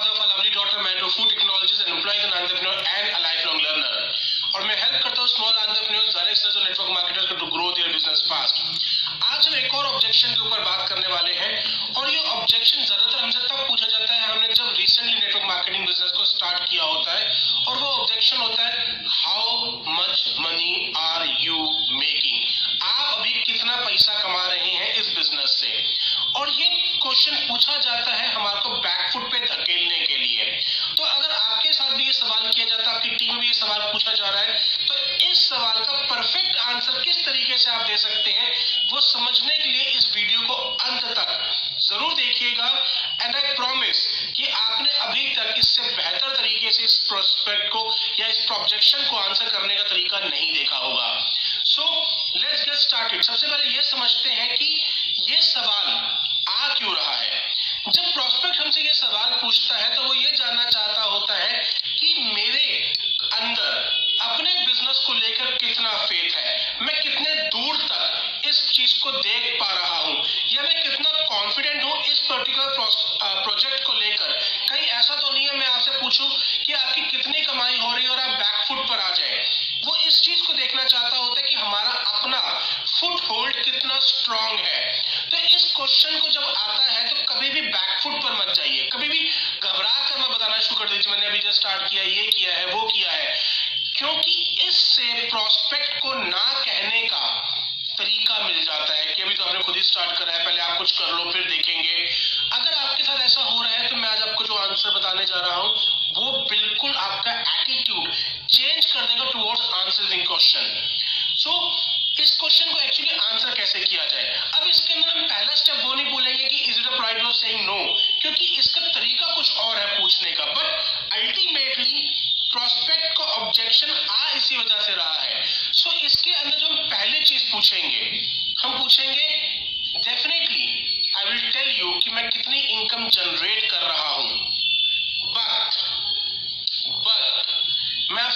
father lovely daughter, married to food technologies, and employed an entrepreneur and a lifelong learner. और मैं help करता हूँ small entrepreneurs direct sellers और network marketers को to grow their business fast आज हम एक और ऑब्जेक्शन के ऊपर बात करने वाले हैं और ये ऑब्जेक्शन ज़्यादातर हमसे तब पूछा जाता है हमने जब रिसेंटली नेटवर्क मार्केटिंग बिज़नेस को स्टार्ट किया होता है और वो ऑब्जेक्शन होता है how much money are you making आप अभी कितना पैसा कमा रहे हैं इस बिज़नेस से? और ये क्वेश्चन पूछा जाता है हमारे को बैकफुट किया जाता आपकी टीम में ये सवाल पूछा जा रहा है। तो इस सवाल का परफेक्ट आंसर किस तरीके से आप दे सकते हैं, वो समझने के लिए इस वीडियो को अंत तक ज़रूर देखिएगा। एंड आई प्रॉमिस कि आपने अभी तक इससे बेहतर तरीके से इस प्रोस्पेक्ट को या इस प्रोजेक्शन को आंसर करने का तरीका नहीं देखा होगा। सो लेट्स गेट स्टार्टेड सबसे पहले ये समझते हैं कि ये सवाल आ क्यों रहा है? जब प्रोस्पेक्ट हमसे ये सवाल पूछता है तो वो ये जानना चाहता होता है कि मेरे अंदर, अपने बिज़नेस को लेकर कितना फेथ है? मैं कितने दूर तक इस चीज़ को देख पा रहा हूँ? या मैं कितना कॉन्फिडेंट हूँ इस पर्टिकुलर प्रोजेक्ट को लेकर? कहीं ऐसा तो नहीं है, मैं आपसे पूछूँ कि आपकी कितनी कमाई हो रही है और आप बैकफुट पर आ जाए। वो इस चीज़ को देखना चाहता होता है कि हमारा अपना फुट होल्ड कितना स्ट्रांग है। तो इस क्वेश्चन को जब आता है तो कभी भी बैकफुट पर मत जाइए। कभी भी घबरा कर मैं बताना शुरू कर दीजिए, मैंने अभी जस्ट स्टार्ट किया, ये किया है, वो किया है। क्योंकि इससे प्रोस्पेक्ट को ना कहने का तरीका मिल जाता है कि अभी तो आपने खुद ही स्टार्ट करा है, पहले आप कुछ कर लो, फिर देखेंगे। अगर आपके साथ ऐसा हो रहा है तो मैं आज आपको जो आंसर बताने जा रहा हूँ वो बिल्कुल आपका एटीट्यूड चेंज कर देगा टुवर्ड्स आंसरिंग क्वेश्चन सो इस क्वेश्चन को एक्चुअली आंसर कैसे किया जाए? अब इसके अंदर हम पहला स्टेप वो नहीं बोलेंगे कि is it a pride of saying no क्योंकि इसका तरीका कुछ और है पूछने का बट अल्टीमेटली प्रोस्पेक्ट को ऑब्जेक्शन आ इसी वजह से रहा है। सो so, इसके अंदर जो हम पहले चीज़ पूछेंगे हम पूछेंगे definitely I will tell you कि मैं कितनी इनकम जनरेट कर रहा हूँ।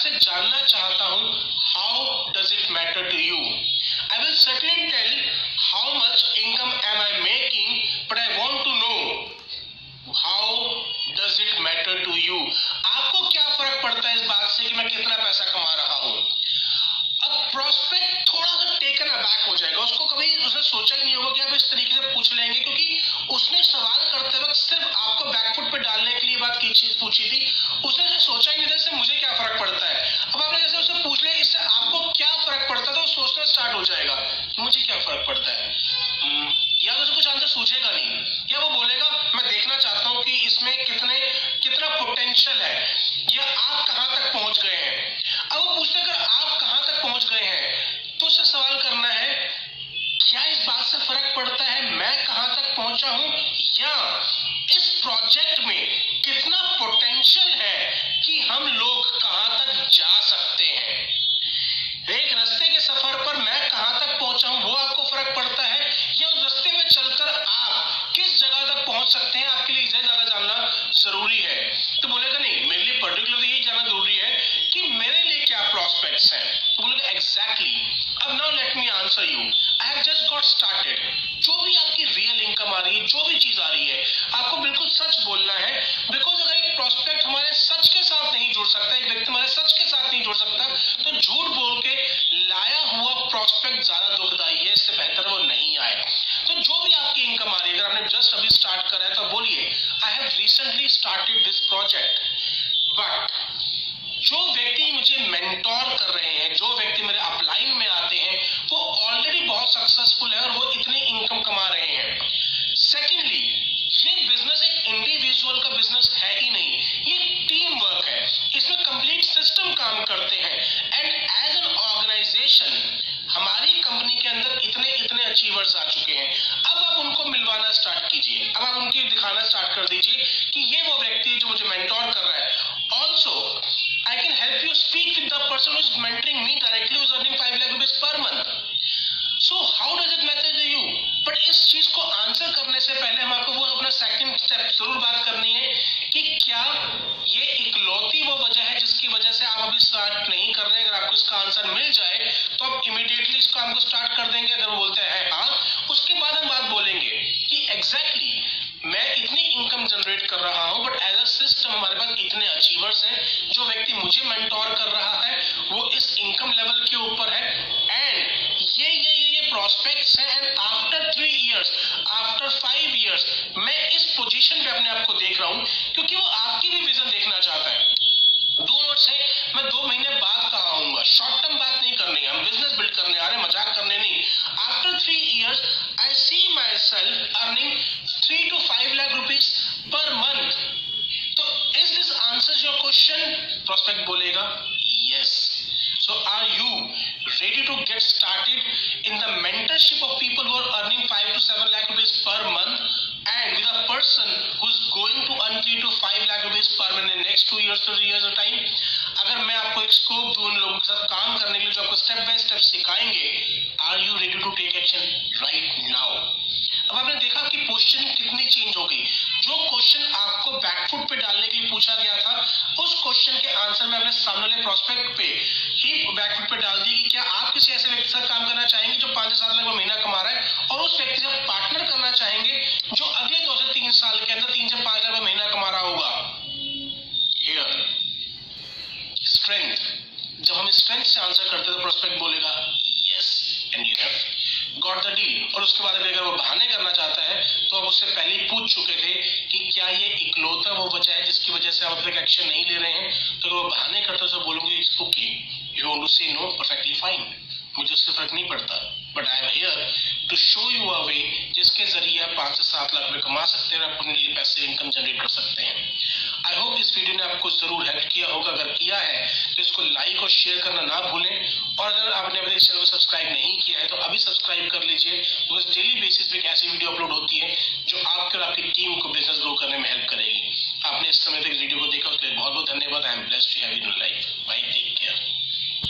आपसे जानना चाहता हूँ how does it matter to you I will certainly tell how much income am I making but I want to know how does it matter to you आपको क्या फ़र्क पड़ता है इस बात से कि मैं कितना पैसा कमा रहा हूँ अब प्रोस्पेक्ट थोड़ा सा टेकन अबैक हो जाएगा उसको कभी उसने सोचा नहीं होगा कि आप इस तरीके से पूछ लेंगे, क्योंकि उसने सवाल करते वक्त सिर्फ़ आपको बैकफुट पे डालने के लिए बात की, चीज़ पूछी थी। उसने से सोचा ही नहीं था, इससे मुझे क्या फ़र्क पड़ता है? अब आपने जैसे उससे पूछ लिया, इससे आपको क्या फ़र्क पड़ता है तो सोचना स्टार्ट हो जाएगा कि मुझे क्या फ़र्क पड़ता है। या तो कुछ आंसर सूझेगा नहीं, या वो बोलेगा, मैं देखना चाहता हूँ कि इसमें कितने, कितना पोटेंशियल है, या आप कहाँ तक पहुँच गए हैं? कहाँ तक जा सकते हैं? एक रास्ते के सफ़र पर मैं कहाँ तक पहुँचा हूँ, वो आपको फ़र्क पड़ता है। या उस रास्ते में चलकर आप किस जगह तक पहुँच सकते हैं, आपके लिए इसे ज़्यादा जानना ज़रूरी है। तो बोलेगा, नहीं, मेरे लिए पर्टिकुलरली यही जानना ज़रूरी है कि मेरे लिए क्या प्रोस्पेक्ट्स हैं? तो बोलेगा एग्जैक्टली अब now let me answer you I have just got started जो भी आपकी रियल इनकम आ रही है, जो भी चीज़ आ रही है, आपको बिल्कुल सच बोलना है बिकॉज़ अगर एक प्रोस्पेक्ट हमारे सच के साथ नहीं जुड़ सकता एक व्यक्ति हमारे सच के साथ नहीं जुड़ सकता तो झूठ बोल के लाया हुआ प्रोस्पेक्ट ज़्यादा दुखदाई है इससे बेहतर वो नहीं आए तो जो भी आपकी इनकम आ रही है अगर आपने जस्ट अभी स्टार्ट करा है तो बोलिए I have recently started this project but जो व्यक्ति मुझे मेंटोर कर रहे हैं, जो व्यक्ति मेरे अपलाइन में आते हैं, वो ऑलरेडी बहुत सक्सेसफुल है और वो इतनी इनकम कमा रहे हैं। सेकेंडली ये बिज़नेस एक इंडिविजुअल का बिज़नेस है ही नहीं, ये टीम वर्क है। इसमें कंप्लीट सिस्टम काम करते हैं। एंड एज एन ऑर्गेनाइजेशन हमारी कंपनी के अंदर इतने इतने अचीवर्स आ चुके हैं। आप उनको मिलवाना स्टार्ट कीजिए। अब आप उनकी दिखाना स्टार्ट कर दीजिए कि ये वो व्यक्ति है जो मुझे मेंटोर कर रहा है। Also can help you speak with the person who is mentoring me directly, who is earning 5 lakh rupees per month. So, how does it matter to इस चीज़ को आंसर करने से पहले हम आपको वो अपना सेकंड स्टेप ज़रूर बात करनी है कि क्या ये इकलौती वो वजह है जिसकी वजह से आप अभी स्टार्ट नहीं कर रहे अगर आपको इसका आंसर मिल जाए तो आप प्रोस्पेक्ट्स हैं and after three years after five years मैं इस पोजीशन पे अपने आप को देख रहा हूँ, क्योंकि वो आपकी भी विजन देखना चाहता है। दो वर्ड्स है, मैं दो महीने बाद कहा आऊँगा? शॉर्ट टर्म बात नहीं करनी है, हम बिज़नेस बिल्ड करने आ रहे मज़ाक करने नहीं। After three years I see myself earning three to five lakh rupees per month तो is this answer your question prospect बोलेगा yes So are you? Ready to get started in the mentorship of people who are earning 5 to 7 lakh rupees per month and with a person who's going to earn 3 to 5 lakh rupees per month in next 2 years to 3 years of time अगर मैं आपको एक scope दूँ उन लोगों के साथ काम करने के लिए जो आपको स्टेप बाय स्टेप सिखाएँगे are you ready to take action right now अब आपने देखा कि क्वेश्चन कितनी चेंज हो गई जो क्वेश्चन आपको बैकफुट पे डालने के लिए पूछा गया था उस क्वेश्चन के आंसर में अपने सामने वाले प्रोस्पेक्ट पे ही बैकफुट पे डाल दी कि क्या आप किसी ऐसे व्यक्ति के साथ काम करना चाहेंगे जो पाँच सात लाख महीना कमा रहा है और उस व्यक्ति से पार्टनर करना चाहेंगे जो अगले दो से तीन साल के अंदर तीन से पाँच लाख महीना कमा रहा होगा? स्ट्रेंथ जब हम स्ट्रेंथ से आंसर करते तो प्रोस्पेक्ट बोलेगा yes and you have got the deal और उसके बाद अगर वो बहाने करना चाहता है तो हम उससे पहले पूछ चुके थे कि क्या ये इकलौता वो वजह है जिसकी वजह से अब तक एक्शन नहीं ले रहे हैं? तो अगर वो बहाने करते तो बोलूँगी it's okay want to say no perfectly fine मुझे उससे फ़र्क नहीं पड़ता। But I am here to show you a way जिसके ज़रिए आप पाँच से सात लाख रुपए कमा सकते हैं और अपने लिए पैसे इनकम जनरेट कर सकते हैं। आई होप इस वीडियो ने आपको ज़रूर हेल्प किया होगा। अगर किया है तो इसको लाइक और शेयर करना ना भूलें। और अगर आपने अपने चैनल को सब्सक्राइब नहीं किया है तो अभी सब्सक्राइब कर लीजिए। बिकॉज़ डेली बेसिस पे एक ऐसी वीडियो अपलोड होती है, जो आपके और आपकी टीम को बिज़नेस ग्रो करने में हेल्प करेगी। आपने इस समय तक वीडियो को देखा, उसके लिए बहुत बहुत धन्यवाद I am blessed to have in life